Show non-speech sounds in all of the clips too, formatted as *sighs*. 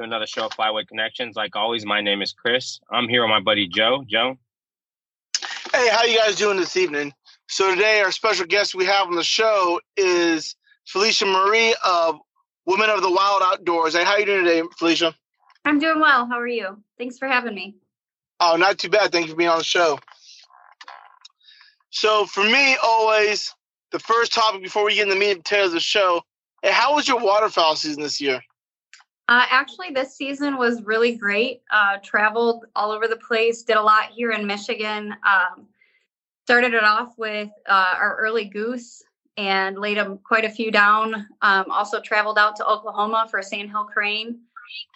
to another show of Flyway Connections. Like always, my name is Chris. I'm here with my buddy Joe. Joe. Hey, how you guys doing this evening? So today, our special guest we have on the show is Felicia Marie of Women of the Wild Outdoors. Hey, how you doing today, Felicia? I'm doing well. How are you? Thanks for having me. Oh, not too bad. Thank you for being on the show. So for me, always the first topic before we get into the meat and potatoes of the show. Hey, how was your waterfowl season this year? Uh, actually, this season was really great. Uh, traveled all over the place, did a lot here in Michigan. Um, started it off with uh, our early goose and laid them quite a few down. Um, also traveled out to Oklahoma for a sandhill crane,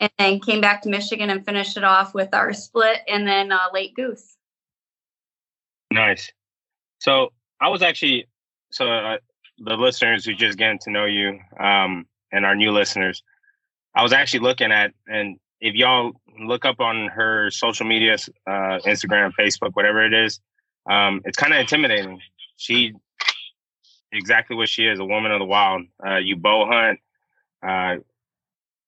and then came back to Michigan and finished it off with our split and then uh, late goose. Nice. So I was actually so uh, the listeners who just getting to know you um, and our new listeners. I was actually looking at, and if y'all look up on her social media, uh, Instagram, Facebook, whatever it is, um, it's kind of intimidating. She exactly what she is, a woman of the wild. Uh, you bow hunt, uh,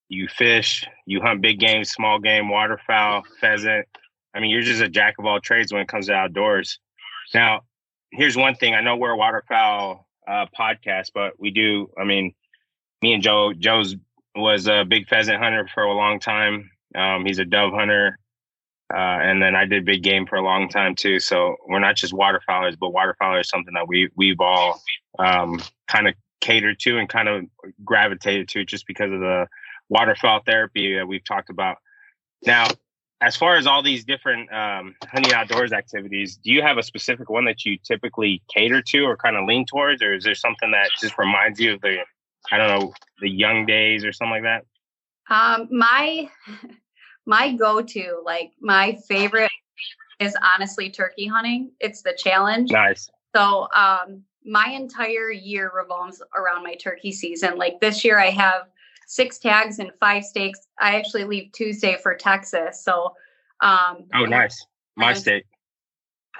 you fish, you hunt big game, small game, waterfowl, pheasant. I mean, you're just a jack of all trades when it comes to outdoors. Now, here's one thing. I know we're a waterfowl uh, podcast, but we do. I mean, me and Joe. Joe's was a big pheasant hunter for a long time. Um, he's a dove hunter. Uh, and then I did big game for a long time too. So we're not just waterfowlers, but waterfowl is something that we we've all um, kind of catered to and kind of gravitated to just because of the waterfowl therapy that we've talked about. Now, as far as all these different um, hunting outdoors activities, do you have a specific one that you typically cater to or kind of lean towards, or is there something that just reminds you of the I don't know, the young days or something like that? Um, my *laughs* my go-to, like my favorite is honestly turkey hunting. It's the challenge. Nice. So um my entire year revolves around my turkey season. Like this year I have six tags and five stakes. I actually leave Tuesday for Texas. So um Oh nice. My state.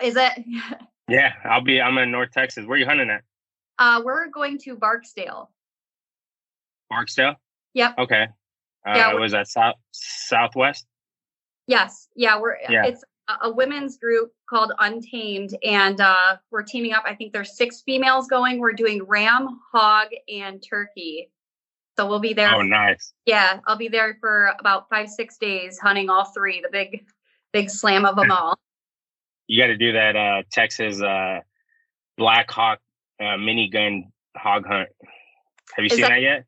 Is it *laughs* Yeah, I'll be I'm in North Texas. Where are you hunting at? Uh we're going to Barksdale. Barksdale? Yep. Okay. Uh, yeah, was that south southwest? Yes. Yeah, we're yeah. it's a, women's group called Untamed, and uh, we're teaming up. I think there's six females going. We're doing ram, hog, and turkey. So we'll be there. Oh, nice. Yeah, I'll be there for about five, six days hunting all three. The big, big slam of them *laughs* all. You got to do that uh, Texas uh, Black Hawk uh, minigun hog hunt. Have you Is seen that, that yet?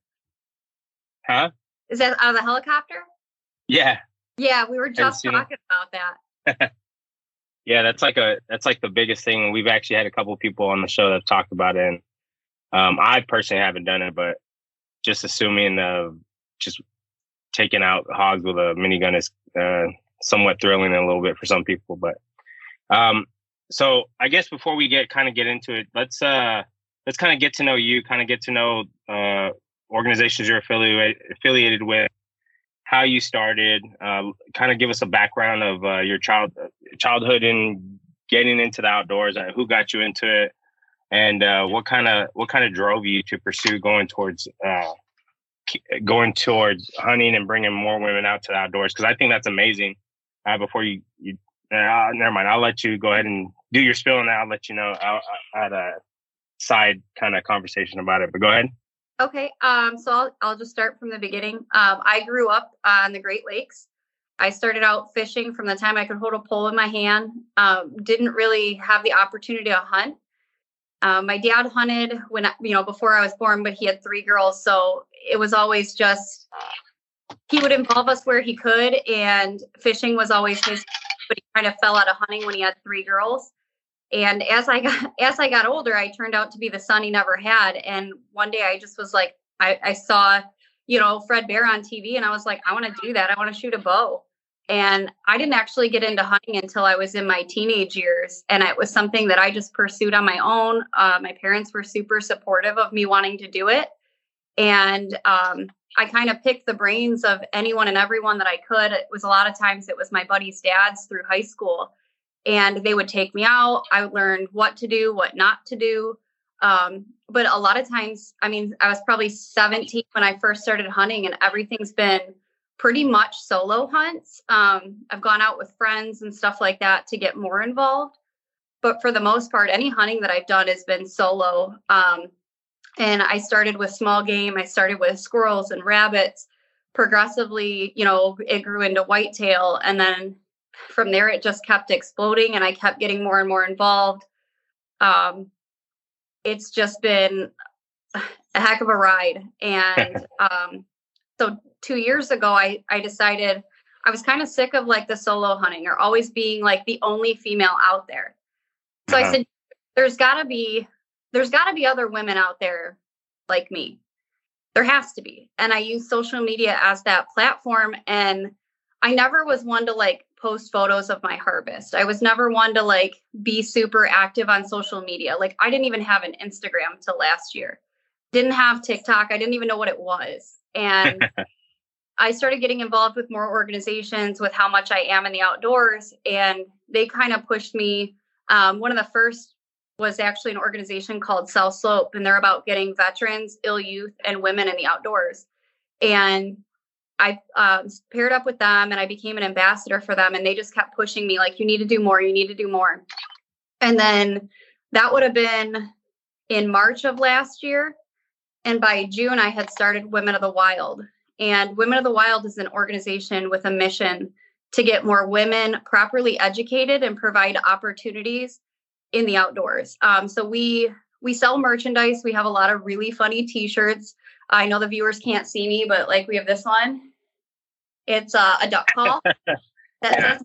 Huh? Is that out of the helicopter? Yeah. Yeah, we were just talking about that. *laughs* yeah, that's like a that's like the biggest thing. We've actually had a couple of people on the show that have talked about it. And um, I personally haven't done it, but just assuming uh, just taking out hogs with a minigun is uh, somewhat thrilling a little bit for some people. But um, so I guess before we get kind of get into it, let's uh, let's kind of get to know you, kind of get to know uh, organizations you're affiliated affiliated with, how you started, uh, kind of give us a background of uh, your child childhood and getting into the outdoors, uh, who got you into it, and uh, what kind of what kind of drove you to pursue going towards uh, going towards hunting and bringing more women out to the outdoors because I think that's amazing. Uh, before you, you never mind. I'll let you go ahead and do your spill, and I'll let you know. I had a side kind of conversation about it, but go ahead. Okay, um, so I'll, I'll just start from the beginning. Um, I grew up on the Great Lakes. I started out fishing from the time I could hold a pole in my hand. Um, didn't really have the opportunity to hunt. Um, my dad hunted when you know before I was born, but he had three girls, so it was always just he would involve us where he could, and fishing was always his. But he kind of fell out of hunting when he had three girls and as i got *laughs* as i got older i turned out to be the son he never had. And one day i just was like i, I saw you know fred bear on tv and i was like i want to do that. I want to shoot a bow. And i didn't actually get into hunting until i was in my teenage years. And it was something that i just pursued on my own. Uh, my parents were super supportive of me wanting to do it. And um, i kind of picked the brains of anyone and everyone that i could. It was a lot of times it was my buddies dads through high school and they would take me out. I learned what to do, what not to do. Um, but a lot of times, I mean, I was probably 17 when I first started hunting, and everything's been pretty much solo hunts. Um, I've gone out with friends and stuff like that to get more involved. But for the most part, any hunting that I've done has been solo. Um, and I started with small game, I started with squirrels and rabbits. Progressively, you know, it grew into whitetail. And then from there, it just kept exploding, and I kept getting more and more involved. Um, it's just been a heck of a ride. And *laughs* um, so two years ago, I, I decided I was kind of sick of like the solo hunting or always being like the only female out there. So uh-huh. I said, there's gotta be, there's gotta be other women out there like me. There has to be. And I use social media as that platform. And I never was one to like post photos of my harvest. I was never one to like be super active on social media. Like I didn't even have an Instagram till last year. Didn't have TikTok. I didn't even know what it was. And *laughs* I started getting involved with more organizations with how much I am in the outdoors. And they kind of pushed me. Um, one of the first was actually an organization called South Slope, and they're about getting veterans, ill youth, and women in the outdoors. And I um, paired up with them and I became an ambassador for them. And they just kept pushing me, like, you need to do more, you need to do more. And then that would have been in March of last year. And by June, I had started Women of the Wild. And Women of the Wild is an organization with a mission to get more women properly educated and provide opportunities in the outdoors. Um, so we we sell merchandise. We have a lot of really funny T-shirts. I know the viewers can't see me, but like we have this one. It's uh, a duck call. *laughs* that says,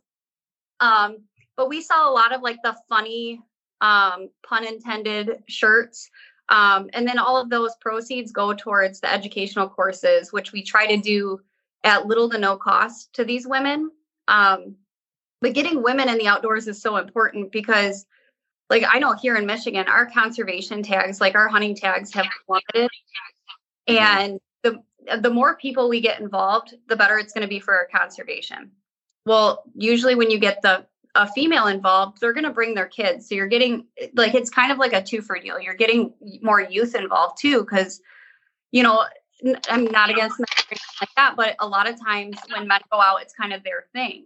um, but we saw a lot of like the funny, um, pun intended shirts. Um, and then all of those proceeds go towards the educational courses, which we try to do at little to no cost to these women. Um, but getting women in the outdoors is so important because, like, I know here in Michigan, our conservation tags, like our hunting tags, have plummeted. Mm-hmm. And the the more people we get involved, the better it's going to be for our conservation. Well, usually when you get the a female involved, they're going to bring their kids. So you're getting like it's kind of like a two for deal. You're getting more youth involved too, because you know I'm not against like that, but a lot of times when men go out, it's kind of their thing.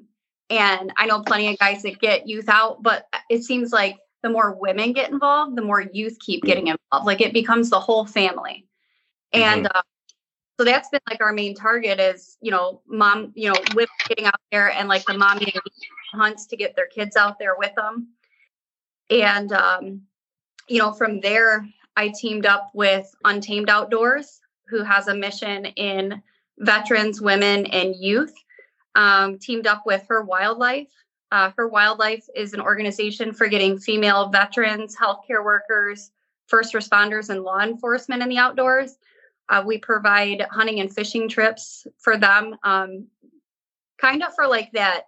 And I know plenty of guys that get youth out, but it seems like the more women get involved, the more youth keep getting involved. Like it becomes the whole family. And mm-hmm. uh, so that's been like our main target is you know mom you know getting out there and like the mommy hunts to get their kids out there with them. And um, you know from there i teamed up with untamed outdoors who has a mission in veterans women and youth. Um, teamed up with her wildlife. Uh, her wildlife is an organization for getting female veterans healthcare workers first responders and law enforcement in the outdoors uh, we provide hunting and fishing trips for them, um, kind of for like that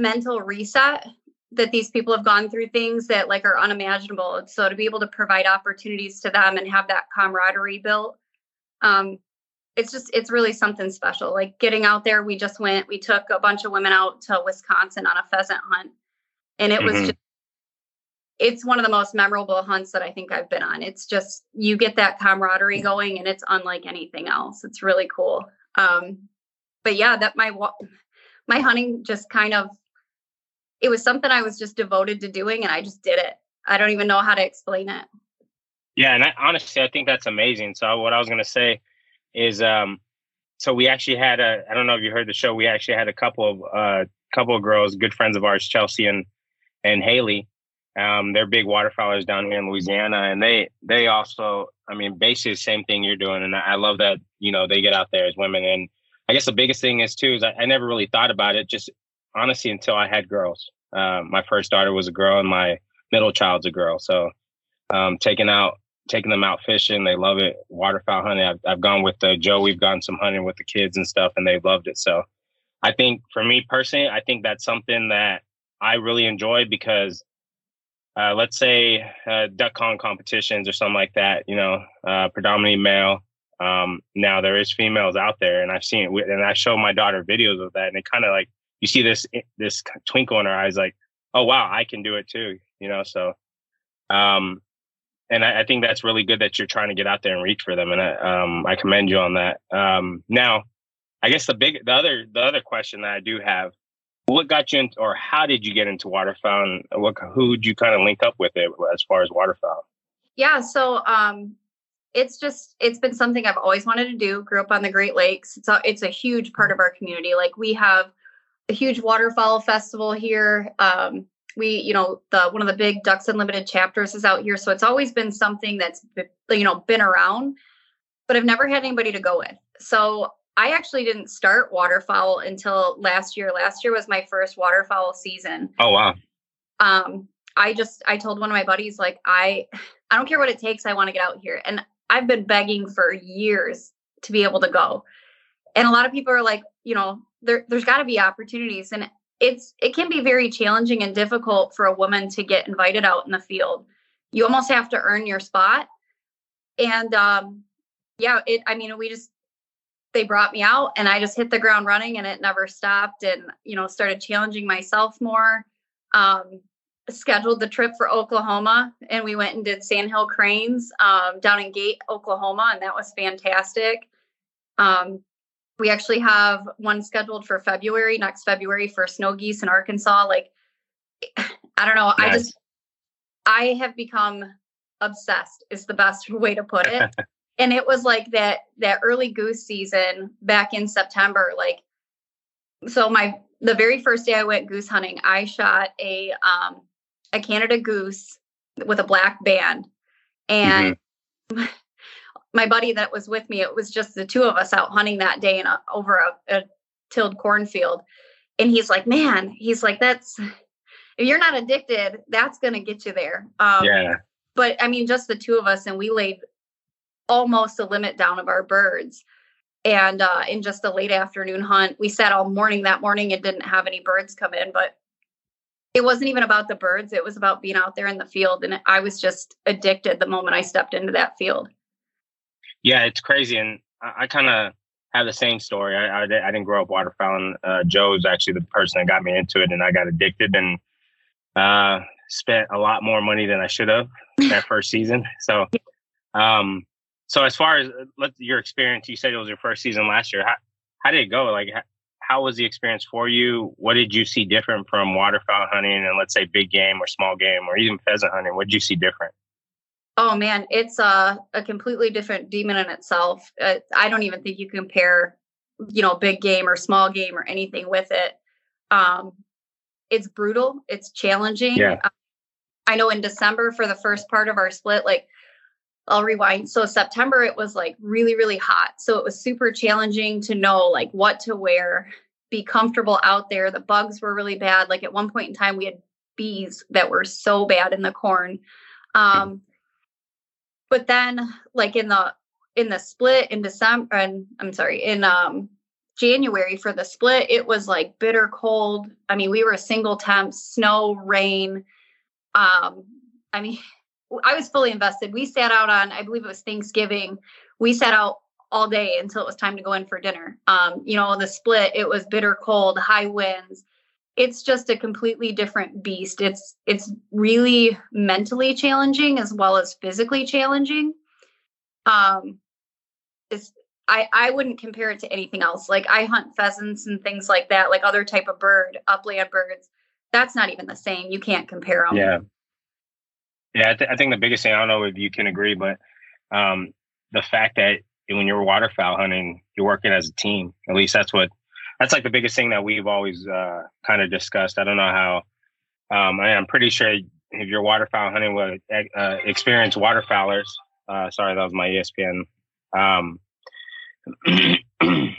mental reset that these people have gone through things that like are unimaginable. So to be able to provide opportunities to them and have that camaraderie built, um, it's just it's really something special. Like getting out there, we just went. We took a bunch of women out to Wisconsin on a pheasant hunt, and it mm-hmm. was just it's one of the most memorable hunts that I think I've been on. It's just you get that camaraderie going, and it's unlike anything else. It's really cool. Um, but yeah, that my my hunting just kind of it was something I was just devoted to doing, and I just did it. I don't even know how to explain it. Yeah, and I, honestly, I think that's amazing. So what I was gonna say is, um, so we actually had a I don't know if you heard the show. We actually had a couple of uh, couple of girls, good friends of ours, Chelsea and and Haley um, they're big waterfowlers down here in Louisiana, and they they also, I mean, basically the same thing you're doing, and I love that you know they get out there as women. And I guess the biggest thing is too is I, I never really thought about it, just honestly until I had girls. Uh, my first daughter was a girl, and my middle child's a girl. So um, taking out taking them out fishing, they love it. Waterfowl hunting, I've, I've gone with the Joe. We've gone some hunting with the kids and stuff, and they've loved it. So I think for me personally, I think that's something that I really enjoy because uh, let's say uh, duck calling competitions or something like that, you know, uh, predominantly male. Um, now there is females out there, and I've seen it, and I show my daughter videos of that, and it kind of like you see this eh, this twinkle in her eyes, like, oh wow, I can do it too, you know. So, um, and I, I, think that's really good that you're trying to get out there and reach for them, and I, um, I commend you on that. Um, now, I guess the big, the other, the other question that I do have, what got you into, or how did you get into waterfowl? What, who would you kind of link up with it as far as waterfowl? Yeah, so um, it's just it's been something I've always wanted to do. Grew up on the Great Lakes. It's a, it's a huge part of our community. Like we have a huge waterfowl festival here. Um, we you know the one of the big ducks unlimited chapters is out here so it's always been something that's you know been around but i've never had anybody to go with so i actually didn't start waterfowl until last year. Last year was my first waterfowl season. Oh wow. Um i just i told one of my buddies like i i don't care what it takes i want to get out here. And i've been begging for years to be able to go. And a lot of people are like you know there, there's got to be opportunities. And it's it can be very challenging and difficult for a woman to get invited out in the field. You almost have to earn your spot. And um yeah, it I mean we just they brought me out and I just hit the ground running and it never stopped and you know started challenging myself more. Um scheduled the trip for Oklahoma and we went and did Sandhill Cranes um, down in Gate, Oklahoma, and that was fantastic. Um, we actually have one scheduled for February, next February for snow geese in Arkansas. Like, *sighs* I don't know. Nice. I just, I have become obsessed, is the best *laughs* way to put it. *laughs* and it was like that, that early goose season back in September. Like, so my, the very first day I went goose hunting, I shot a, um, a Canada goose with a black band. And mm-hmm. *laughs* my buddy that was with me, it was just the two of us out hunting that day in a, over a, a tilled cornfield. And he's like, man, he's like, that's, if you're not addicted, that's going to get you there. Um, yeah. But I mean, just the two of us, and we laid almost a limit down of our birds. And uh, in just a late afternoon hunt, we sat all morning that morning and didn't have any birds come in. But it wasn't even about the birds, it was about being out there in the field. And I was just addicted the moment I stepped into that field. Yeah, it's crazy, and I, I kind of have the same story. I, I, I didn't grow up waterfowl. Uh, Joe was actually the person that got me into it, and I got addicted and uh, spent a lot more money than I should have that first season. So, *laughs* um, so as far as uh, your experience, you said it was your first season last year. How how did it go? Like, how, how was the experience for you? What did you see different from waterfowl hunting and let's say big game or small game or even pheasant hunting? What did you see different? Oh man, it's a, a completely different demon in itself. Uh, I don't even think you compare, you know, big game or small game or anything with it. Um, it's brutal. It's challenging. Yeah. Uh, I know in December for the first part of our split, like I'll rewind. So September it was like really really hot. So it was super challenging to know like what to wear, be comfortable out there. The bugs were really bad. Like at one point in time we had bees that were so bad in the corn. Um, but then like in the in the split in December and I'm sorry, in um January for the split, it was like bitter cold. I mean, we were a single temps, snow, rain. Um, I mean, I was fully invested. We sat out on, I believe it was Thanksgiving. We sat out all day until it was time to go in for dinner. Um, you know, the split, it was bitter cold, high winds. It's just a completely different beast. It's it's really mentally challenging as well as physically challenging. Um it's i i wouldn't compare it to anything else. Like i hunt pheasants and things like that like other type of bird upland birds. That's not even the same. You can't compare them yeah yeah i, th- I think the biggest thing i don't know if you can agree but um the fact that when you're waterfowl hunting you're working as a team at least that's what that's like the biggest thing that we've always uh, kind of discussed. I don't know how. Um, I, am pretty sure if you're waterfowl hunting with uh, experienced waterfowlers, uh, sorry, that was my ESPN. Um, *clears throat*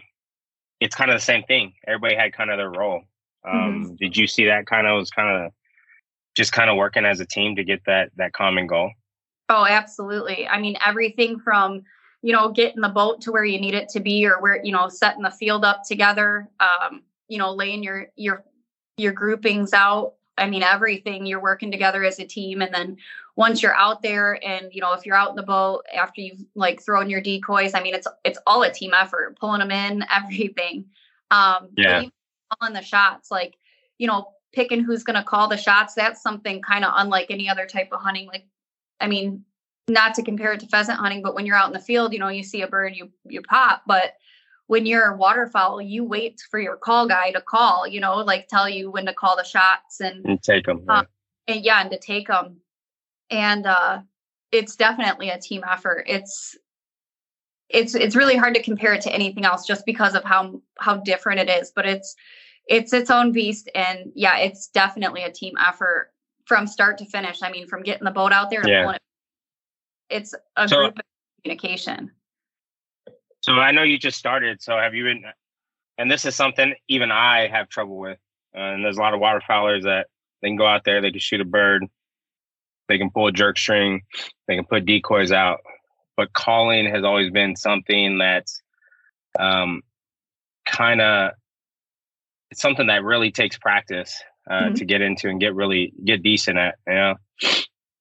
it's kind of the same thing. Everybody had kind of their role. Um, mm-hmm. Did you see that kind of was kind of just kind of working as a team to get that that common goal? Oh, absolutely. I mean, everything from you know, getting the boat to where you need it to be or where, you know, setting the field up together, um, you know, laying your your your groupings out. I mean, everything you're working together as a team. And then once you're out there and, you know, if you're out in the boat after you've like thrown your decoys, I mean, it's it's all a team effort, pulling them in, *laughs* everything. Um yeah. calling the shots, like, you know, picking who's gonna call the shots, that's something kind of unlike any other type of hunting. Like, I mean, not to compare it to pheasant hunting, but when you're out in the field, you know, you see a bird, you you pop, but when you're a waterfowl, you wait for your call guy to call, you know, like tell you when to call the shots and, and take them. Uh, and yeah, and to take them. And uh, it's definitely a team effort. It's it's it's really hard to compare it to anything else just because of how how different it is. But it's it's its own beast, and yeah, it's definitely a team effort from start to finish. I mean, from getting the boat out there to yeah. pulling it. It's a so, group of communication. So I know you just started. So have you been? And this is something even I have trouble with. Uh, and there's a lot of waterfowlers that they can go out there, they can shoot a bird, they can pull a jerk string, they can put decoys out. But calling has always been something that's um, kind of it's something that really takes practice uh, mm-hmm. to get into and get really get decent at. You know,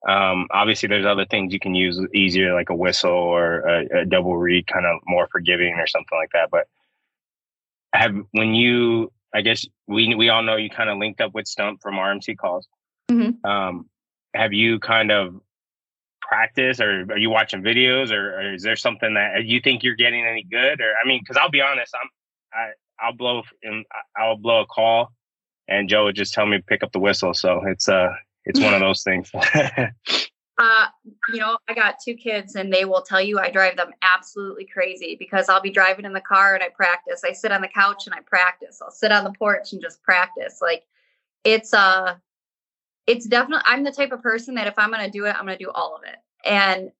um, obviously, there's other things you can use easier, like a whistle or a, a double reed, kind of more forgiving or something like that. But have when you, I guess we we all know you kind of linked up with Stump from RMC calls. Mm-hmm. Um, have you kind of practice or are you watching videos or, or, is there something that you think you're getting any good or i mean because i'll be honest i'm I, i'll blow and i'll blow a call and joe would just tell me to pick up the whistle so it's uh it's one of *laughs* those things. *laughs* uh, you know, I got two kids and they will tell you I drive them absolutely crazy because I'll be driving in the car and I practice. I sit on the couch and I practice. I'll sit on the porch and just practice. Like it's uh it's definitely I'm the type of person that if I'm going to do it, I'm going to do all of it. And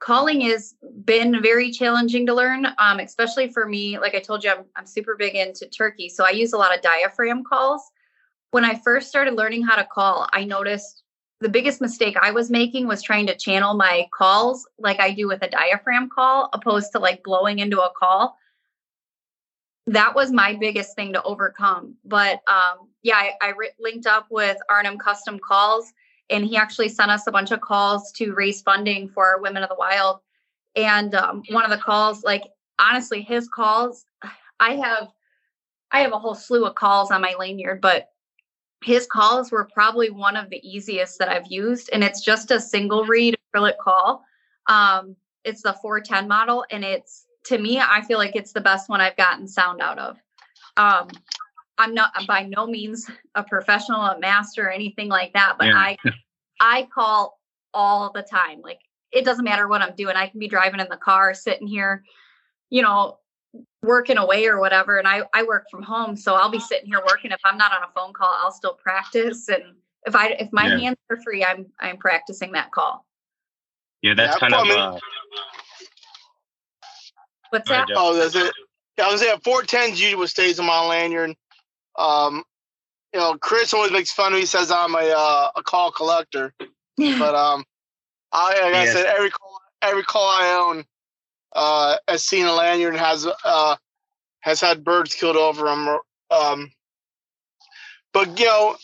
calling has been very challenging to learn um, especially for me like i told you I'm, I'm super big into turkey so i use a lot of diaphragm calls when I first started learning how to call, I noticed the biggest mistake I was making was trying to channel my calls like I do with a diaphragm call, opposed to like blowing into a call. That was my biggest thing to overcome. But um, yeah, I, I re- linked up with Arnhem Custom Calls, and he actually sent us a bunch of calls to raise funding for Women of the Wild. And um, one of the calls, like honestly, his calls, I have, I have a whole slew of calls on my lanyard, but his calls were probably one of the easiest that I've used. And it's just a single reed acrylic call. Um, it's the 410 model. And it's, to me, I feel like it's the best one I've gotten sound out of. Um, I'm not I'm by no means a professional, a master, or anything like that, but yeah. I I call all the time. Like it doesn't matter what I'm doing. I can be driving in the car, sitting here, you know, working away or whatever and I, I work from home so i'll be sitting here working if i'm not on a phone call i'll still practice and if i if my yeah. hands are free i'm i'm practicing that call yeah that's yeah, kind of uh, what's that oh that's it i was at 410 usually what stays on my lanyard um you know chris always makes fun of me says i'm a uh, a call collector but um i like yes. i said every call every call i own uh, has seen a lanyard and has uh, has had birds killed over them. Um, but you know,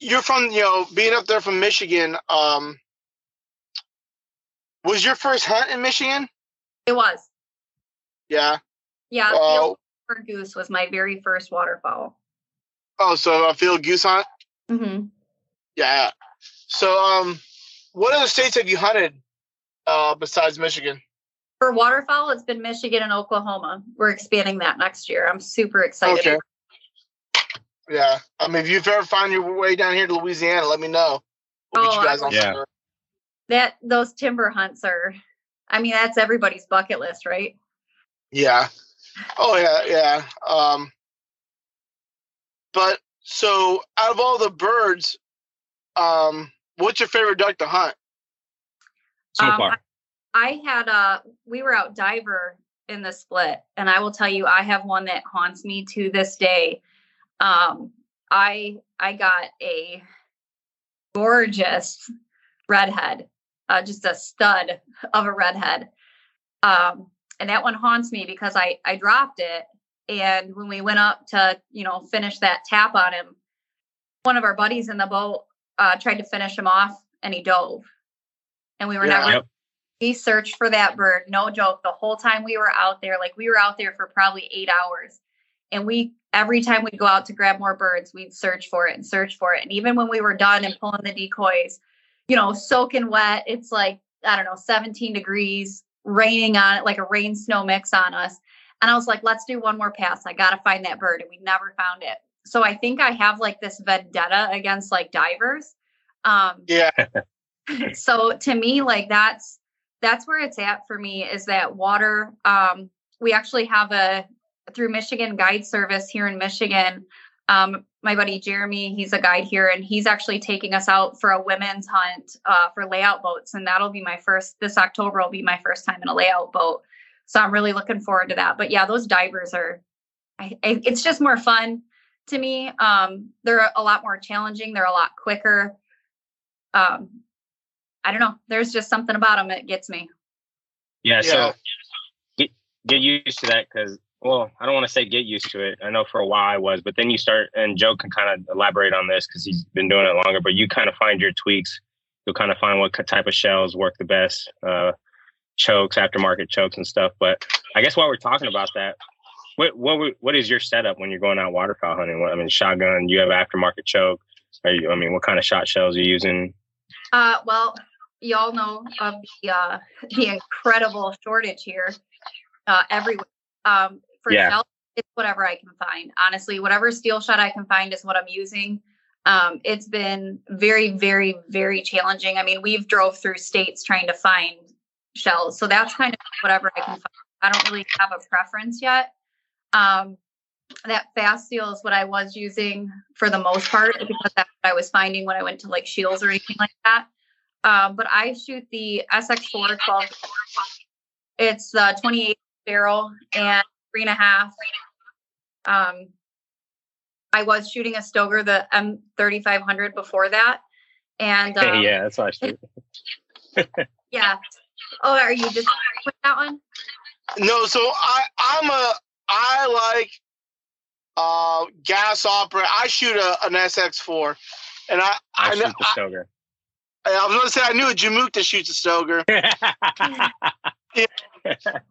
you're from you know being up there from Michigan. Um, was your first hunt in Michigan? It was. Yeah. Yeah. Uh, goose was my very first waterfowl. Oh, so a field goose hunt. Mm-hmm. Yeah. So, um, what other states have you hunted uh, besides Michigan? For waterfowl, it's been Michigan and Oklahoma. We're expanding that next year. I'm super excited. Okay. Yeah. I mean, if you've ever found your way down here to Louisiana, let me know. We'll oh, I, yeah. That those timber hunts are I mean, that's everybody's bucket list, right? Yeah. Oh yeah, yeah. Um but so out of all the birds, um, what's your favorite duck to hunt? So um, far. I had a we were out diver in the split, and I will tell you, I have one that haunts me to this day. Um, I I got a gorgeous redhead, uh, just a stud of a redhead, um, and that one haunts me because I I dropped it, and when we went up to you know finish that tap on him, one of our buddies in the boat uh, tried to finish him off, and he dove, and we were yeah. never. Yep we searched for that bird, no joke, the whole time we were out there. Like we were out there for probably eight hours. And we, every time we'd go out to grab more birds, we'd search for it and search for it. And even when we were done and pulling the decoys, you know, soaking wet, it's like I don't know, 17 degrees, raining on it, like a rain snow mix on us. And I was like, let's do one more pass. I got to find that bird. And we never found it. So I think I have like this vendetta against like divers. Um, Yeah. *laughs* so to me, like that's, that's where it's at for me is that water. Um, we actually have a through Michigan Guide Service here in Michigan. Um, my buddy Jeremy, he's a guide here, and he's actually taking us out for a women's hunt uh, for layout boats, and that'll be my first. This October will be my first time in a layout boat, so I'm really looking forward to that. But yeah, those divers are, I, I, it's just more fun to me. Um, they're a lot more challenging. They're a lot quicker. Um, I don't know. There's just something about them that gets me. Yeah, Yeah. so get get used to that because well, I don't want to say get used to it. I know for a while I was, but then you start and Joe can kind of elaborate on this because he's been doing it longer. But you kind of find your tweaks. You'll kind of find what type of shells work the best, uh, chokes, aftermarket chokes, and stuff. But I guess while we're talking about that, what what what is your setup when you're going out waterfowl hunting? I mean, shotgun. You have aftermarket choke. Are you? I mean, what kind of shot shells are you using? Uh, well, you all know of the uh, the incredible shortage here uh, everywhere. Um, for Yeah. shell, it's whatever I can find. Honestly, whatever steel shot I can find is what I'm using. Um, it's been very, very, very challenging. I mean, we've drove through states trying to find shells, so that's kind of whatever I can find. I don't really have a preference yet. Um, that fast steel is what I was using for the most part because that's what I was finding when I went to like Scheels or anything like that. Um, but I shoot the SX4 12. It's the 28 barrel and three and a half. Um, I was shooting a Stoeger, the M3500 before that. And *laughs* um, yeah, that's what I shoot. *laughs* yeah. Oh, are you just with that one? No, so I I'm a I like uh gas opera. I shoot a, an SX4, and I I, I, know, shoot the Stoeger. I, I was gonna say I knew a Jamook that shoots a Stoeger. *laughs*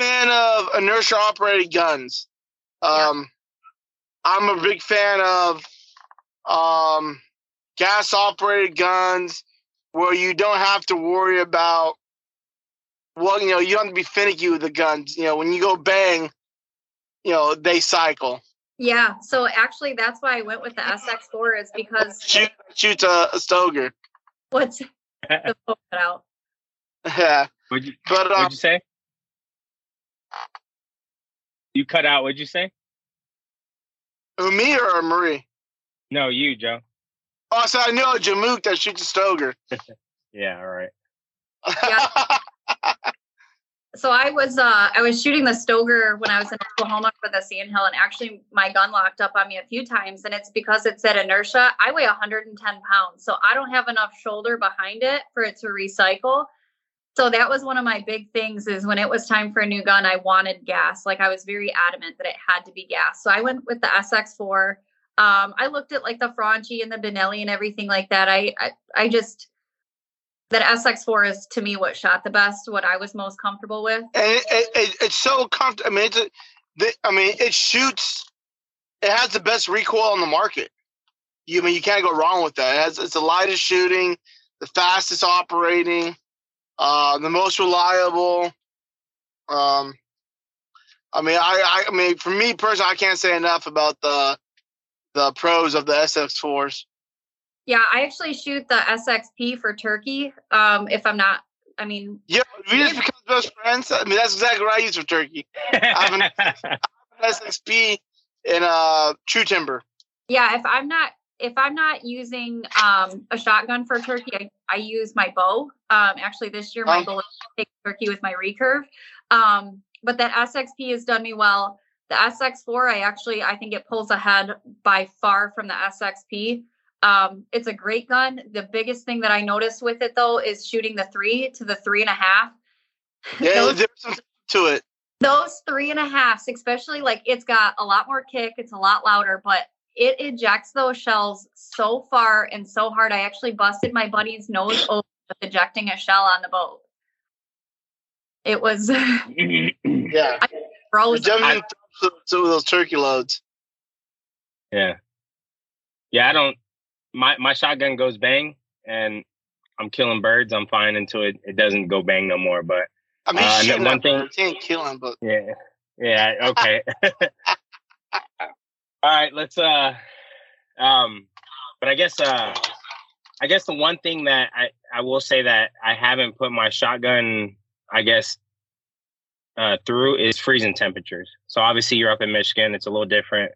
Fan of inertia operated guns. Um, I'm a big fan of um gas operated guns where you don't have to worry about well, you know, you don't have to be finicky with the guns. You know, when you go bang, you know, they cycle. Yeah. So actually, that's why I went with the SX4 is because Shoot, shoots a, a Stoeger. what's *laughs* the phone out? *laughs* Yeah, What'd you, but um, what'd you say? You cut out. What'd you say? who, me or Marie? No, you, Joe. Oh, so I know a Jamook that shoots a Stoeger. *laughs* Yeah, all right. Yeah. So I was uh I was shooting the Stoeger when I was in Oklahoma for the Sandhill, and actually my gun locked up on me a few times, and it's because it's at inertia. I weigh 110 pounds, so I don't have enough shoulder behind it for it to recycle. So that was one of my big things is when it was time for a new gun, I wanted gas. Like I was very adamant that it had to be gas. So I went with the SX4. Um, I looked at like the Franchi and the Benelli and everything like that. I, I I just that SX4 is to me what shot the best, what I was most comfortable with. and it, it, it, it's so comfortable. I mean, it's a, the, I mean, it shoots. It has the best recoil on the market. You I mean you can't go wrong with that. It has it's the lightest shooting, the fastest operating, uh, the most reliable. Um, I mean, I, I, I mean, for me personally, I can't say enough about the the pros of the SX4s. Yeah, I actually shoot the SXP for turkey. Um, if I'm not, I mean, Yeah, we just become best friends. I mean, that's exactly what I use for turkey. I have an SXP and uh, True Timber. *laughs* yeah, if I'm not if I'm not using um, a shotgun for turkey, I, I use my bow. Um, actually, this year my goal is to take turkey with my recurve. Um, but that SXP has done me well. The SX4, I actually I think it pulls ahead by far from the SXP. Um, it's a great gun. The biggest thing that I noticed with it though is shooting the three to the three and a half. Yeah, Those- to it. those three and a halfs, especially like it's got a lot more kick, it's a lot louder, but it ejects those shells so far and so hard. I actually busted my buddy's nose open with ejecting a shell on the boat. It was *clears throat* Yeah, frozen. jumping through some of those turkey loads. yeah, yeah. I don't. My my shotgun goes bang, and I'm killing birds. I'm fine until it, it doesn't go bang no more. But I mean, uh, shooting one thing, can't kill him, but yeah, yeah, okay. *laughs* Right, let's uh, um, but I guess uh, I guess the one thing that I I will say that I haven't put my shotgun, I guess, uh, through is freezing temperatures. So obviously you're up in Michigan, it's a little different.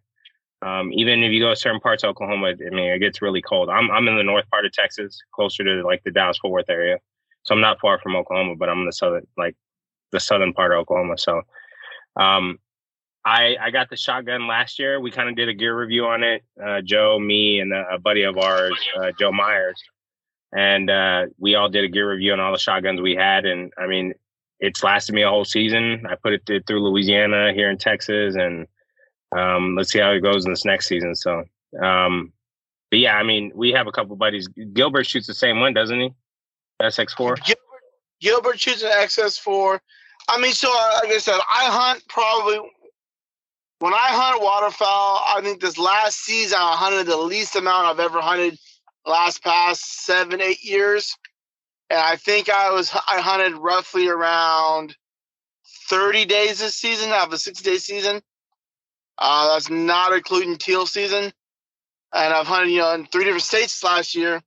Um, even if you go to certain parts of Oklahoma, I mean, it gets really cold. I'm I'm in the north part of Texas, closer to like the Dallas Fort Worth area, so I'm not far from Oklahoma, but I'm in the southern like the southern part of Oklahoma. So, um, I I got the shotgun last year. We kind of did a gear review on it. Uh, Joe, me, and a buddy of ours, uh, Joe Myers, and uh, we all did a gear review on all the shotguns we had. And I mean, it's lasted me a whole season. I put it through Louisiana, here in Texas, and um, let's see how it goes in this next season. So, um, but yeah, I mean, we have a couple buddies. Gilbert shoots the same one, doesn't he? SX4. Gilbert, Gilbert shoots an XS4. I mean, so uh, like I said, I hunt probably when I hunt waterfowl. I think this last season I hunted the least amount I've ever hunted last past seven, eight years, and I think I was I hunted roughly around thirty days this season. I have a six day season. Uh, that's not including teal season. And I've hunted, you know, in three different states last year.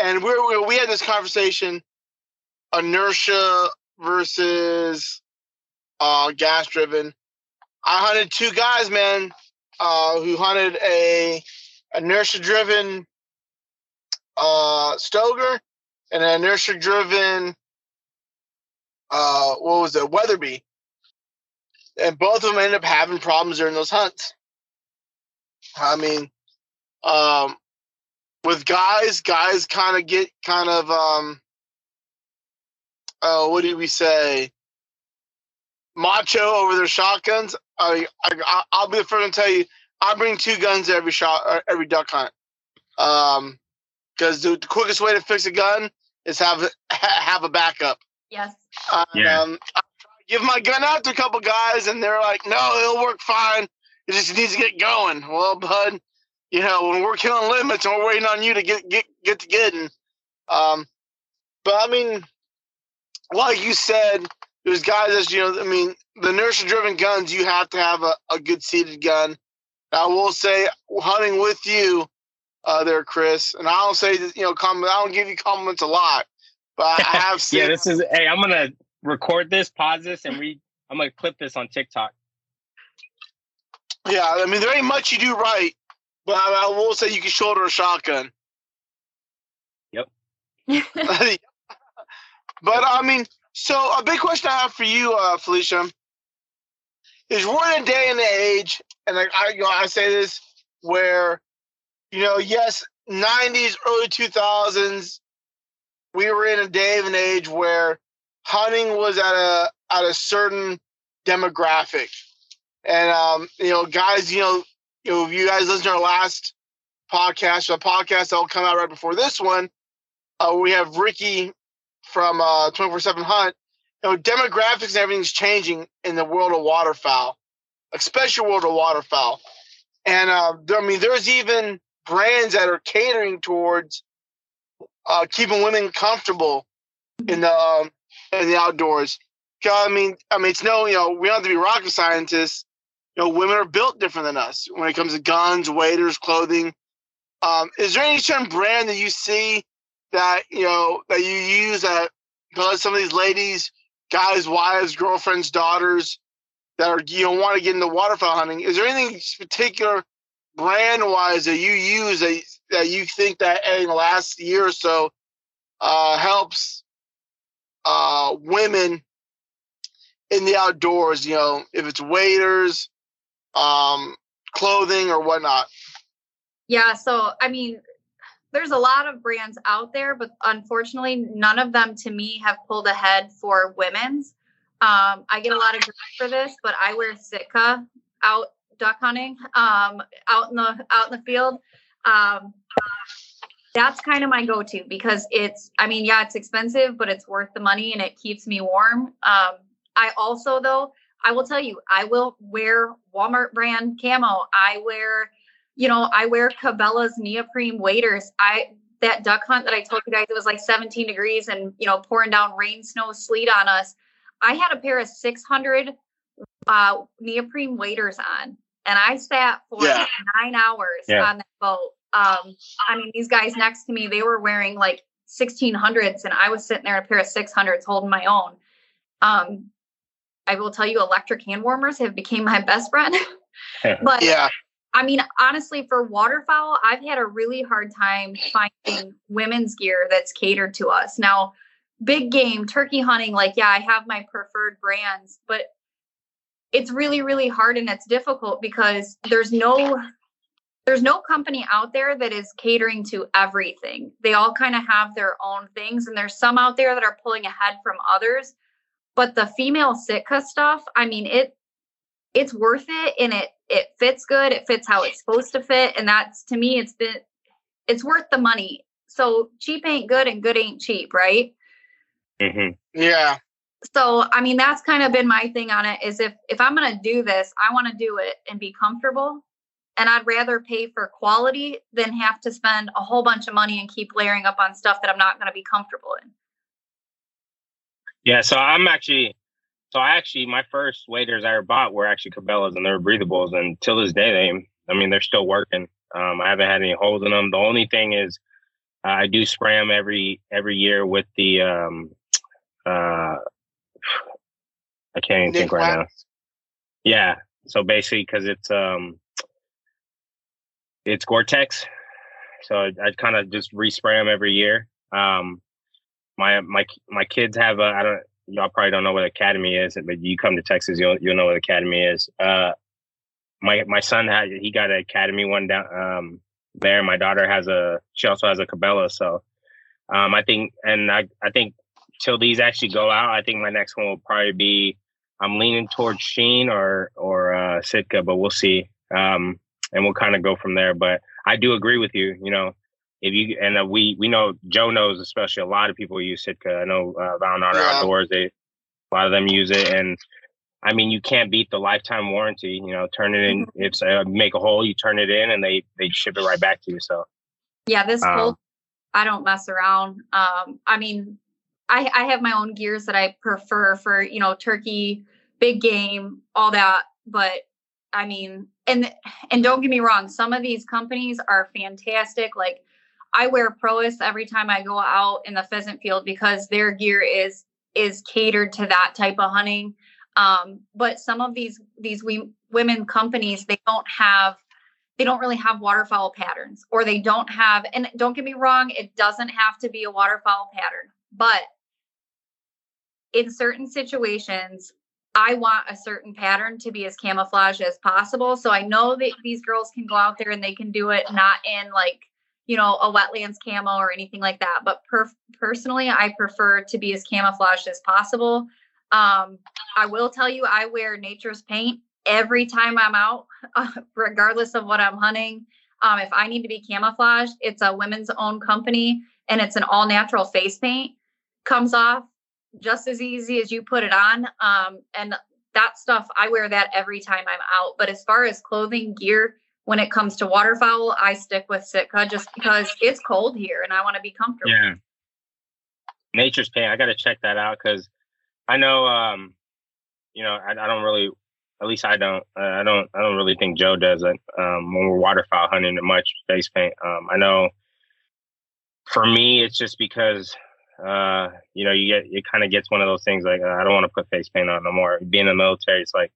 And we're, we had this conversation inertia versus uh, gas driven. I hunted two guys, man, uh, who hunted a inertia driven uh, Stoeger and an inertia driven, uh, what was it, Weatherby and both of them ended up having problems during those hunts. I mean, um, with guys, guys kind of get kind of um, oh, what do we say? Macho over their shotguns. I, I I'll be the first to tell you, I bring two guns every shot, uh, every duck hunt. Um, because the, the, quickest way to fix a gun is have have a backup. Yes. And, yeah. Um, give my gun out to a couple guys, and they're like, "No, it'll work fine. It just needs to get going." Well, bud, you know when we're killing limits and we're waiting on you to get get get to getting. Um, but I mean, like you said, there's guys that you know. I mean, the inertia-driven guns, you have to have a, a good seated gun. I will say, hunting with you, uh, there, Chris, and I don't say that you know, comment. I don't give you compliments a lot, but I have seen. *laughs* yeah, this is. Hey, I'm gonna record this, pause this, and we. I'm gonna clip this on TikTok. Yeah, I mean there ain't much you do right, but I, I will say you can shoulder a shotgun. Yep. *laughs* *laughs* but I mean, so a big question I have for you, uh, Felicia, is we're in a day and age, and I, I, you know, I say this where, you know, yes, '90s, early 2000s, we were in a day and age where hunting was at a at a certain demographic, and um, you know, guys, you know, you know, if you guys listen to our last podcast, the podcast that will come out right before this one, uh, we have Ricky from uh, 24/7 Hunt. You know, demographics and everything's changing in the world of waterfowl, especially world of waterfowl. And uh, there, I mean, there's even brands that are catering towards uh, keeping women comfortable in the um, in the outdoors. I mean, I mean, it's no, you know, we don't have to be rocket scientists. You know, women are built different than us when it comes to guns, waders, clothing. Um, is there any certain brand that you see that you know that you use that because some of these ladies, guys, wives, girlfriends, daughters that are you know want to get into waterfowl hunting? Is there anything particular brand wise that you use that that you think that in the last year or so uh, helps uh, women in the outdoors, you know, if it's waders, um, clothing or whatnot. Yeah, so I mean, there's a lot of brands out there, but unfortunately, none of them to me have pulled ahead for women's. Um, I get a lot of grief for this, but I wear Sitka out duck hunting, um, out in the out in the field. Um, that's kind of my go-to because it's i mean yeah it's expensive but it's worth the money and it keeps me warm um, i also though i will tell you i will wear walmart brand camo i wear you know i wear cabela's neoprene waders i that duck hunt that I told you guys it was like 17 degrees and you know pouring down rain, snow, sleet on us. I had a pair of 600 uh, neoprene waders on, and I sat for yeah. nine hours yeah. on that boat. Um, I mean, these guys next to me, they were wearing like 1600s, and I was sitting there in a pair of 600s holding my own. Um, I will tell you, electric hand warmers have become my best friend. *laughs* but yeah, I mean, honestly, for waterfowl, I've had a really hard time finding women's gear that's catered to us. Now, big game, turkey hunting, like, yeah, I have my preferred brands, but it's really, really hard and it's difficult because there's no there's no company out there that is catering to everything. They all kind of have their own things, and there's some out there that are pulling ahead from others. But the female Sitka stuff, I mean, it it's worth it and it it fits good it fits how it's supposed to fit and that's to me it's been it's worth the money. So cheap ain't good and good ain't cheap right? Mm-hmm. yeah. So i mean that's kind of been my thing on it is if if i'm going to do this i want to do it and be comfortable and i'd rather pay for quality than have to spend a whole bunch of money and keep layering up on stuff that i'm not going to be comfortable in. Yeah so i'm actually so I actually my first waders I ever bought were actually Cabela's and they were breathables and till this day they I mean they're still working. Um, I haven't had any holes in them. The only thing is uh, I do spray them every every year with the um uh I can't even Nick think right now. Yeah. So basically because it's um it's Gore-Tex. So I, I kind of just respray them every year. Um my my my kids have a I don't y'all probably don't know what academy is, but you come to Texas, you'll you'll know what academy is. Uh, my my son had he got an academy one down um, there. My daughter has a she also has a Cabela, so um, I think and I I think till these actually go out, I think my next one will probably be I'm leaning towards Sheen or or uh, Sitka, but we'll see. Um, and we'll kind of go from there. But I do agree with you. You know, if you and uh, we we know Joe knows especially a lot of people use Sitka. I know uh, Valnarda yeah. Outdoors they a lot of them use it, and I mean you can't beat the lifetime warranty. You know, turn it in mm-hmm. if uh, make a hole, you turn it in, and they they ship it right back to you. So yeah, this um, I don't mess around. Um, I mean, I I have my own gears that I prefer for you know turkey, big game, all that, but I mean, and and don't get me wrong, some of these companies are fantastic. Like I wear Prois every time I go out in the pheasant field because their gear is is catered to that type of hunting. Um, but some of these these we, women companies they don't have they don't really have waterfowl patterns or they don't have and don't get me wrong it doesn't have to be a waterfowl pattern but in certain situations I want a certain pattern to be as camouflage as possible. So I know that these girls can go out there and they can do it not in like you know, a wetlands camo or anything like that. But per- personally, I prefer to be as camouflaged as possible. Um, I will tell you, I wear nature's paint every time I'm out, uh, *laughs* regardless of what I'm hunting. Um, if I need to be camouflaged, it's a women's own company and it's an all natural face paint. Comes off just as easy as you put it on. Um, and that stuff, I wear that every time I'm out. But as far as clothing, gear, when it comes to waterfowl, I stick with Sitka just because it's cold here and I want to be comfortable. Yeah. Nature's paint. I got to check that out because I know, um, you know, I, I, don't really, at least I don't, uh, I don't, I don't really think Joe does it um, when we're waterfowl hunting much face paint. Um, I know for me, it's just because, uh, you know, you get, it kind of gets one of those things like, uh, I don't want to put face paint on no more. Being in the military, it's like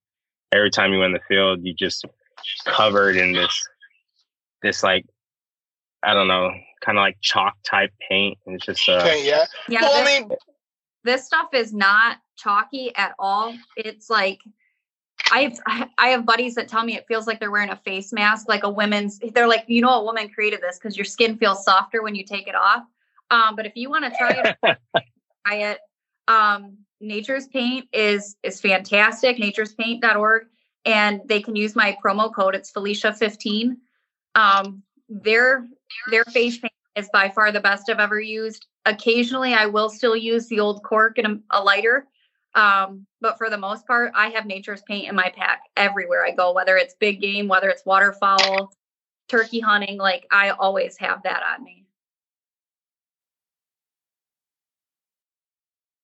every time you in the field, you just, covered in this this like I don't know, kind of like chalk type paint. And it's just uh, okay, yeah. Yeah. Well, this, I mean, this stuff is not chalky at all. It's like I have *laughs* I have buddies that tell me it feels like they're wearing a face mask, like a women's. They're like, you know, a woman created this because your skin feels softer when you take it off. Um, but if you want to try it, *laughs* try it. Um, Nature's Paint is is fantastic. Nature'spaint.org and they can use my promo code. It's Felicia15. Um, their their face paint is by far the best I've ever used. Occasionally, I will still use the old cork and a, a lighter, um, but for the most part, I have nature's paint in my pack everywhere I go, whether it's big game, whether it's waterfowl, turkey hunting. Like I always have that on me.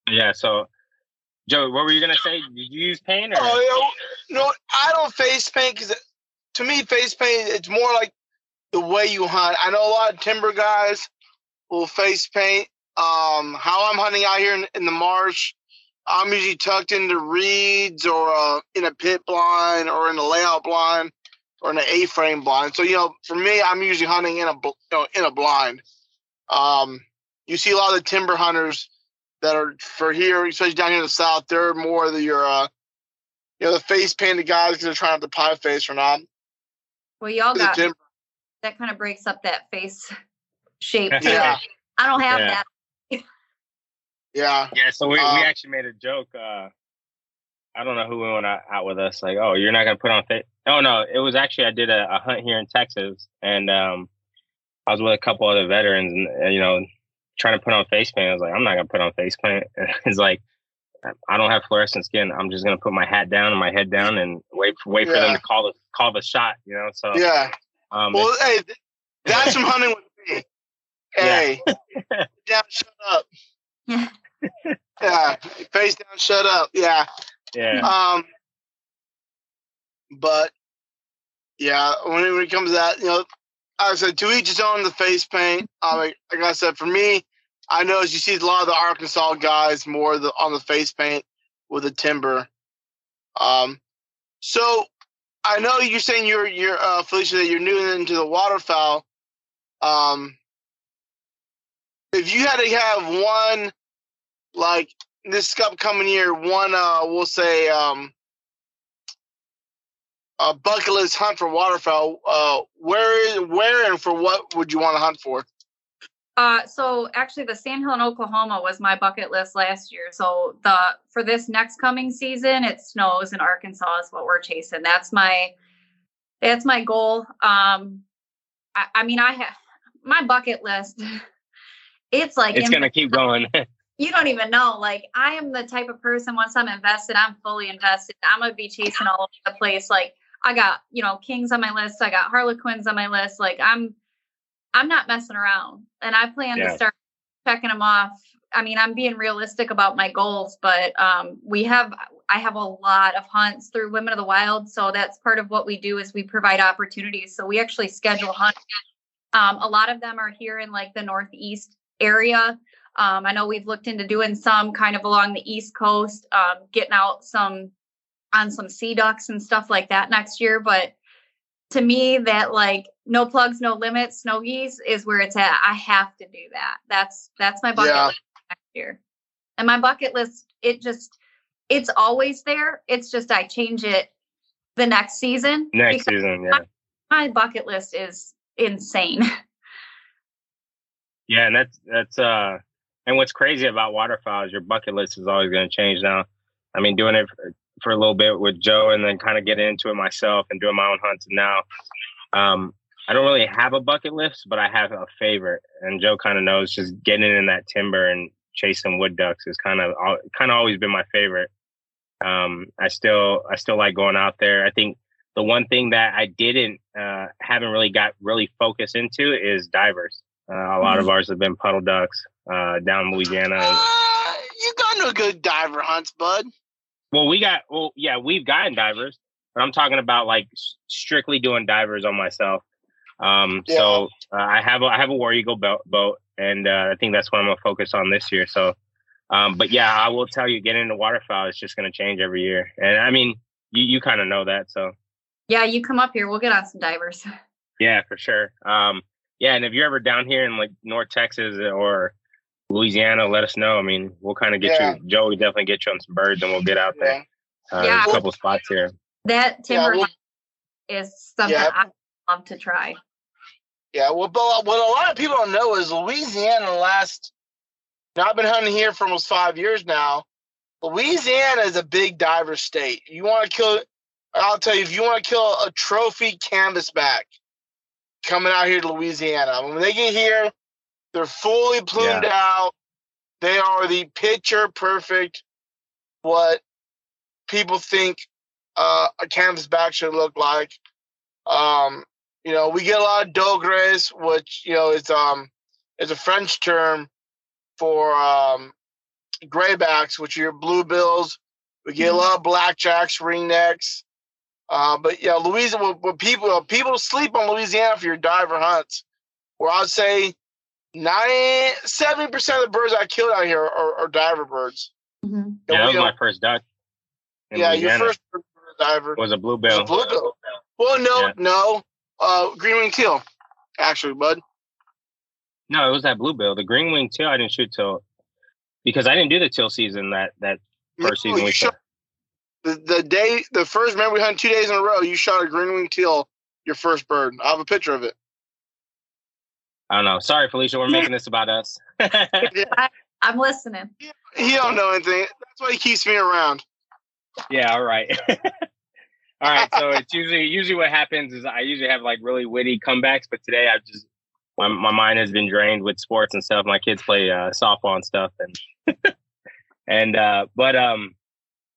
Yeah, so Joe, what were you gonna say? Did you use paint? Or? Oh, you know, no, I don't face paint because to me, face paint it's more like the way you hunt. I know a lot of timber guys will face paint. Um, how I'm hunting out here in, in the marsh, I'm usually tucked into reeds or uh, in a pit blind or in a layout blind or in an A-frame blind. So you know, for me, I'm usually hunting in a you know, in a blind. Um, you see a lot of the timber hunters that are for here, especially down here in the south. They're more the your uh, you know the face painted guys because they're trying to pie face or not. Well, y'all got timber. that kind of breaks up that face shape. *laughs* Too. Yeah, I don't have yeah. that. Yeah. Yeah. So we, um, we actually made a joke. Uh, I don't know who went out with us. Like, oh, you're not gonna put on face. Oh no, it was actually I did a, a, hunt here in Texas, and um, I was with a couple other veterans, and uh, you know, trying to put on face paint. I was like, I'm not gonna put on face paint. *laughs* it's like, I don't have fluorescent skin. I'm just gonna put my hat down and my head down and wait for wait yeah. for them to call the call the shot. You know. So yeah. Um, well, hey, that's some hunting with me. Hey, yeah. *laughs* down, shut up. *laughs* yeah, face down, shut up. Yeah. Yeah. Um. But yeah, when it, when it comes to that, you know, I said to each his own. The face paint. Um, like, like I said, for me, I know as you see a lot of the Arkansas guys more the, on the face paint with the timber. Um. So I know you're saying you're you're uh, Felicia that you're new into the waterfowl. Um, if you had to have one like this upcoming year, one uh, we'll say um, a bucket list hunt for waterfowl. Uh, where where and for what would you want to hunt for? Uh, so actually, the Sandhill in Oklahoma was my bucket list last year. So the for this next coming season, it snows in Arkansas is what we're chasing. That's my that's my goal. Um, I, I mean, I have my bucket list. *laughs* It's like it's gonna keep going. *laughs* you don't even know. Like I am the type of person once I'm invested, I'm fully invested. I'm gonna be chasing all over the place. Like I got, you know, Kings on my list, I got Harlequins on my list. Like I'm I'm not messing around. And I plan yeah. to start checking them off. I mean, I'm being realistic about my goals, but um, we have I have a lot of hunts through Women of the Wild. So that's part of what we do is we provide opportunities. So we actually schedule hunts. Um, a lot of them are here in like the Northeast area. Um, I know we've looked into doing some kind of along the East Coast, um, getting out some on some sea ducks and stuff like that next year. But to me, that like no plugs, no limits, snow geese is where it's at. I have to do that. That's that's my bucket yeah. list next year. And my bucket list, it just it's always there. It's just I change it the next season. Next season, yeah. My, my bucket list is insane. *laughs* Yeah, and that's that's uh and what's crazy about waterfowl is your bucket list is always going to change now. I mean, doing it for, for, a little bit with Joe and then kind of getting into it myself and doing my own hunts now. Um, I don't really have a bucket list, but I have a favorite, and Joe kind of knows just getting in that timber and chasing wood ducks is kind of kind of always been my favorite. Um, I still I still like going out there. I think the one thing that I didn't uh, haven't really got really focused into is divers. Uh, a lot of mm-hmm. ours have been puddle ducks uh, down in Louisiana. Uh, you got no good diver hunts, bud. Well, we got well, yeah, we've gotten divers, but I'm talking about like strictly doing divers on myself. Um, yeah. So uh, I have a, I have a War Eagle boat, boat and uh, I think that's what I'm gonna focus on this year. So, um, but yeah, I will tell you, getting into waterfowl is just gonna change every year, and I mean, you you kind of know that, so. Yeah, you come up here, we'll get on some divers. *laughs* Yeah, for sure. Um, yeah, and if you're ever down here in like North Texas or Louisiana, let us know. I mean, we'll kind of get yeah. you, Joe. We definitely get you on some birds, and we'll get out there. Yeah, uh, yeah. a couple spots here. That timber yeah, well, is something yeah. I love to try. Yeah, well, but what a lot of people don't know is Louisiana. Last, now I've been hunting here for almost five years now. Louisiana is a big diver state. You want to kill? I'll tell you, if you want to kill a trophy canvasback, coming out here to Louisiana. When they get here, they're fully plumed yeah. out. They are the picture perfect what people think uh, a canvasback should look like. Um, you know, we get a lot of dos gris, which you know is um is a French term for um graybacks, which are your bluebills. We get a lot of blackjacks, ringnecks. Uh, but yeah, Louisiana. What, people people sleep on Louisiana for your diver hunts. Where I'd say 97 percent of the birds I killed out here are, are diver birds. Mm-hmm. Yeah, that was my first duck. Yeah, Louisiana. your first diver was a bluebill. Was a bluebill. Well, no, yeah. no, uh, green wing teal, actually, bud. No, it was that bluebill. The green wing teal I didn't shoot till because I didn't do the teal season that that first no, season we shot. The, the day the first remember we hunted two days in a row. You shot a green wing teal, your first bird. I have a picture of it. I don't know. Sorry, Felicia. We're making this about us. *laughs* I, am listening. He don't know anything. That's why he keeps me around. Yeah. All right. *laughs* all right. So it's usually usually what happens is I usually have like really witty comebacks, but today I've just my, my mind has been drained with sports and stuff. My kids play uh, softball and stuff, and *laughs* and uh, but um,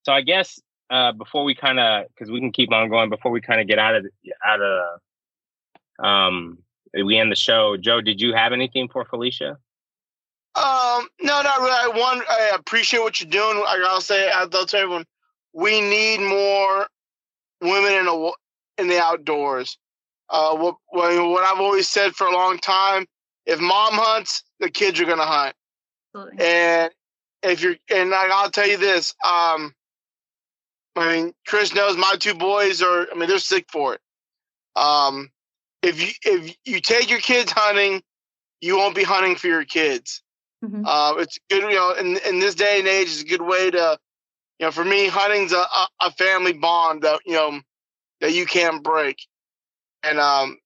so I guess uh, before we kind of because we can keep on going before we kind of get out of out of um we end the show. Joe, did you have anything for Felicia? Um, no, not really. I one, I appreciate what you're doing. I'll say, I'll tell everyone, we need more women in a in the outdoors. Uh, what, what I've always said for a long time: if mom hunts, the kids are gonna hunt. Absolutely. And if you're, and I'll tell you this: um, I mean, Chris knows my two boys are. I mean, they're sick for it. Um, if you if you take your kids hunting, you won't be hunting for your kids. Mm-hmm. Uh, it's good, you know, in in this day and age, it's a good way to, you know, for me, hunting's a, a family bond that you know that you can't break and um,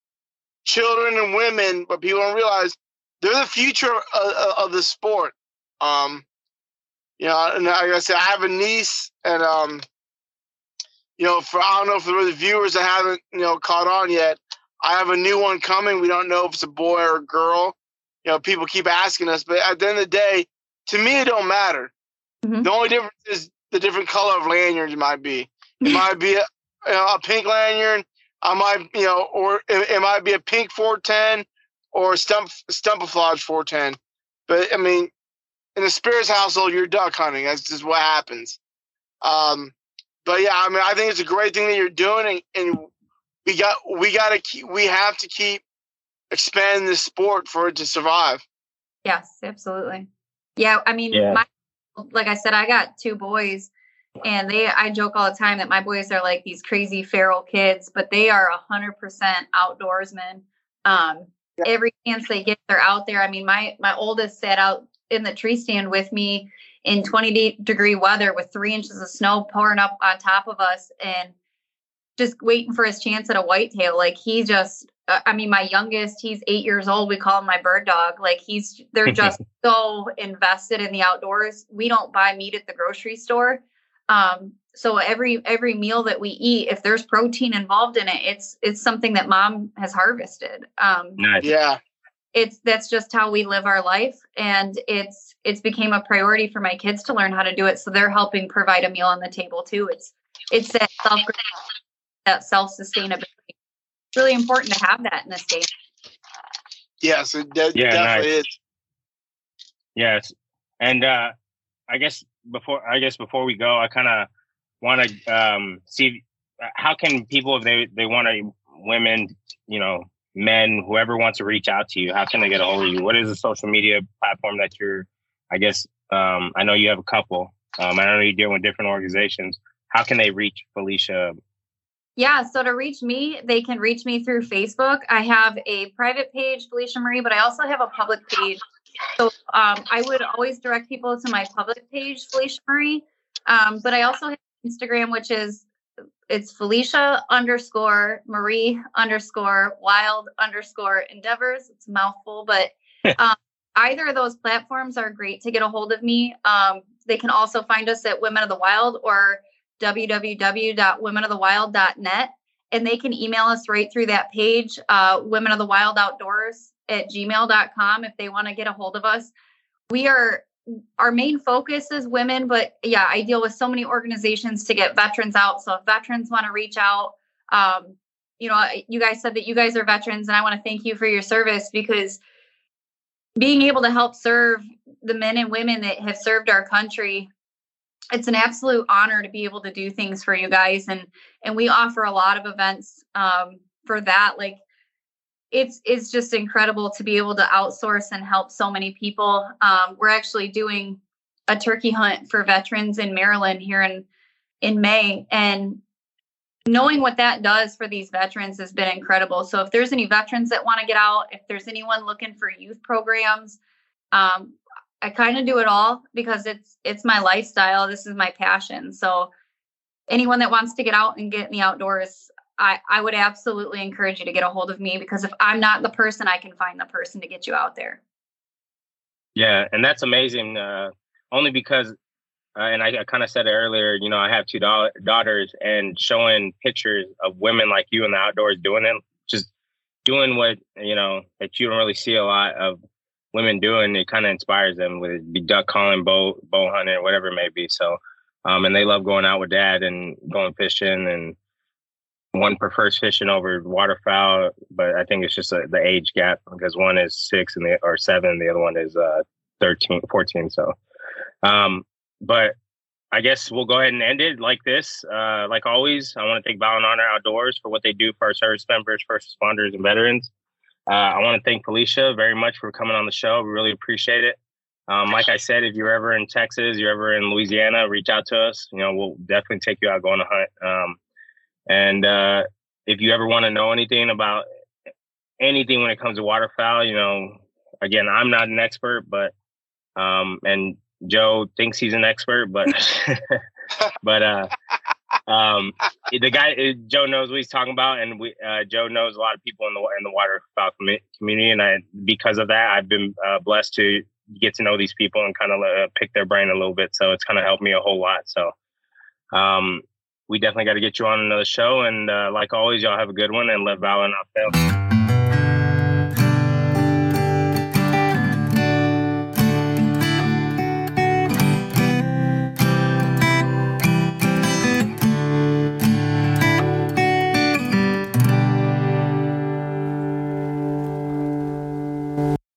children and women, but people don't realize they're the future of, of the sport. Um, you know, and like I said, I have a niece, and um, you know, for I don't know for the viewers that haven't you know caught on yet, I have a new one coming. We don't know if it's a boy or a girl. You know, people keep asking us, but at the end of the day, to me, it don't matter. Mm-hmm. The only difference is the different color of lanyards might be. It might be a, you know, a pink lanyard I might, you know, or it, it might be a pink 410 or a stump stumpafuage 410. But I mean, in the Spears household, you're duck hunting. That's just what happens. Um, but yeah, I mean, I think it's a great thing that you're doing, and, and we got we got to keep we have to keep expanding this sport for it to survive. Yes, absolutely. Yeah, I mean, yeah. my like I said, I got two boys, and they i joke all the time that my boys are like these crazy feral kids but they are a hundred percent outdoorsmen. Um yeah. every chance they get they're out there. I mean my my oldest sat out in the tree stand with me in 20 degree weather with three inches of snow pouring up on top of us and just waiting for his chance at a whitetail. Like he just i mean my youngest he's eight years old we call him my bird dog like he's they're just *laughs* so invested in the outdoors we don't buy meat at the grocery store um, so every every meal that we eat, if there's protein involved in it, it's it's something that mom has harvested. Um, nice. Yeah. It's that's just how we live our life, and it's it's became a priority for my kids to learn how to do it. So they're helping provide a meal on the table too. It's it's that self that self sustainability. It's really important to have that in this day. Yes, it de- yeah, definitely nice. is. Yes, and uh, I guess before I guess before we go, I kind of want to um, see how can people if they they want to women, you know, men, whoever wants to reach out to you, how can they get a hold of you? What is the social media platform that you're? I guess um, I know you have a couple. Um, I know you're dealing with different organizations. How can they reach Felicia? Yeah, so to reach me, they can reach me through Facebook. I have a private page, Felicia Marie, but I also have a public page so um, I would always direct people to my public page, Felicia Marie. Um, but I also have Instagram, which is it's Felicia underscore Marie underscore wild underscore endeavors. It's a mouthful, but *laughs* um, either of those platforms are great to get a hold of me. Um, they can also find us at Women of the Wild or www.womenofthewild.net. And they can email us right through that page, uh, Women of the Wild Outdoors at gmail.com if they want to get a hold of us. We are our main focus is women, but yeah, I deal with so many organizations to get veterans out. So if veterans want to reach out, um, you know, you guys said that you guys are veterans, and I want to thank you for your service because being able to help serve the men and women that have served our country it's an absolute honor to be able to do things for you guys and and we offer a lot of events um, for that like it's it's just incredible to be able to outsource and help so many people. Um, we're actually doing a turkey hunt for veterans in maryland here in in may and knowing what that does for these veterans has been incredible. So if there's any veterans that want to get out if there's anyone looking for youth programs um, I kind of do it all because it's it's my lifestyle. This is my passion. So anyone that wants to get out and get in the outdoors, I I would absolutely encourage you to get a hold of me because if I'm not the person, I can find the person to get you out there. Yeah, and that's amazing. Uh, only because, uh, and I, I kind of said it earlier. You know, I have two da- daughters, and showing pictures of women like you in the outdoors doing it, just doing what you know that you don't really see a lot of women doing, it kind of inspires them with duck calling, bow bow hunting, whatever it may be. So, um, and they love going out with dad and going fishing. And one prefers fishing over waterfowl, but I think it's just a, the age gap because one is six and the or seven, the other one is uh 13, 14. So, um, but I guess we'll go ahead and end it like this. Uh, like always, I want to thank Bow and Honor Outdoors for what they do for our service members, first responders, and veterans. Uh, I want to thank Felicia very much for coming on the show. We really appreciate it. Um, like I said, if you're ever in Texas, you're ever in Louisiana, reach out to us. You know, we'll definitely take you out going to hunt. Um, and uh, if you ever want to know anything about anything when it comes to waterfowl, you know, again, I'm not an expert, but um, and Joe thinks he's an expert, but *laughs* but uh, um, *laughs* the guy uh, Joe knows what he's talking about, and we uh, Joe knows a lot of people in the in the waterfowl community, and I because of that, I've been uh, blessed to get to know these people and kind of uh, pick their brain a little bit. So it's kind of helped me a whole lot. So um, we definitely got to get you on another show, and uh, like always, y'all have a good one and let Valor not fail.